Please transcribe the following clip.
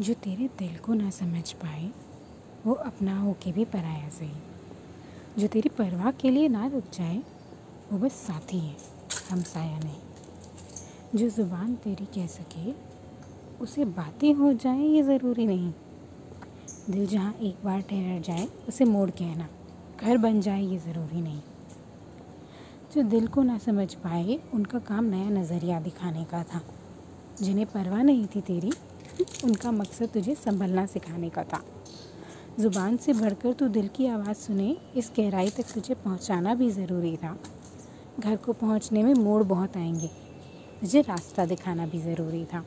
जो तेरे दिल को ना समझ पाए, वो अपना होके भी पराया सही। जो तेरी परवाह के लिए ना रुक जाए, वो बस साथी है, हमसाया नहीं। जो ज़ुबान तेरी कह सके, उसे बातें हो जाए ये ज़रूरी नहीं। दिल जहाँ एक बार ठहर जाए, उसे मोड़ कहना घर बन जाए ये ज़रूरी नहीं। जो दिल को ना समझ पाए, उनका काम नया नज़रिया दिखाने का था। जिन्हें परवाह नहीं थी तेरी उनका मकसद तुझे संभलना सिखाने का था। ज़ुबान से भरकर तू दिल की आवाज़ सुने, इस गहराई तक तुझे पहुंचाना भी ज़रूरी था। घर को पहुँचने में मोड़ बहुत आएँगे। तुझे रास्ता दिखाना भी ज़रूरी था।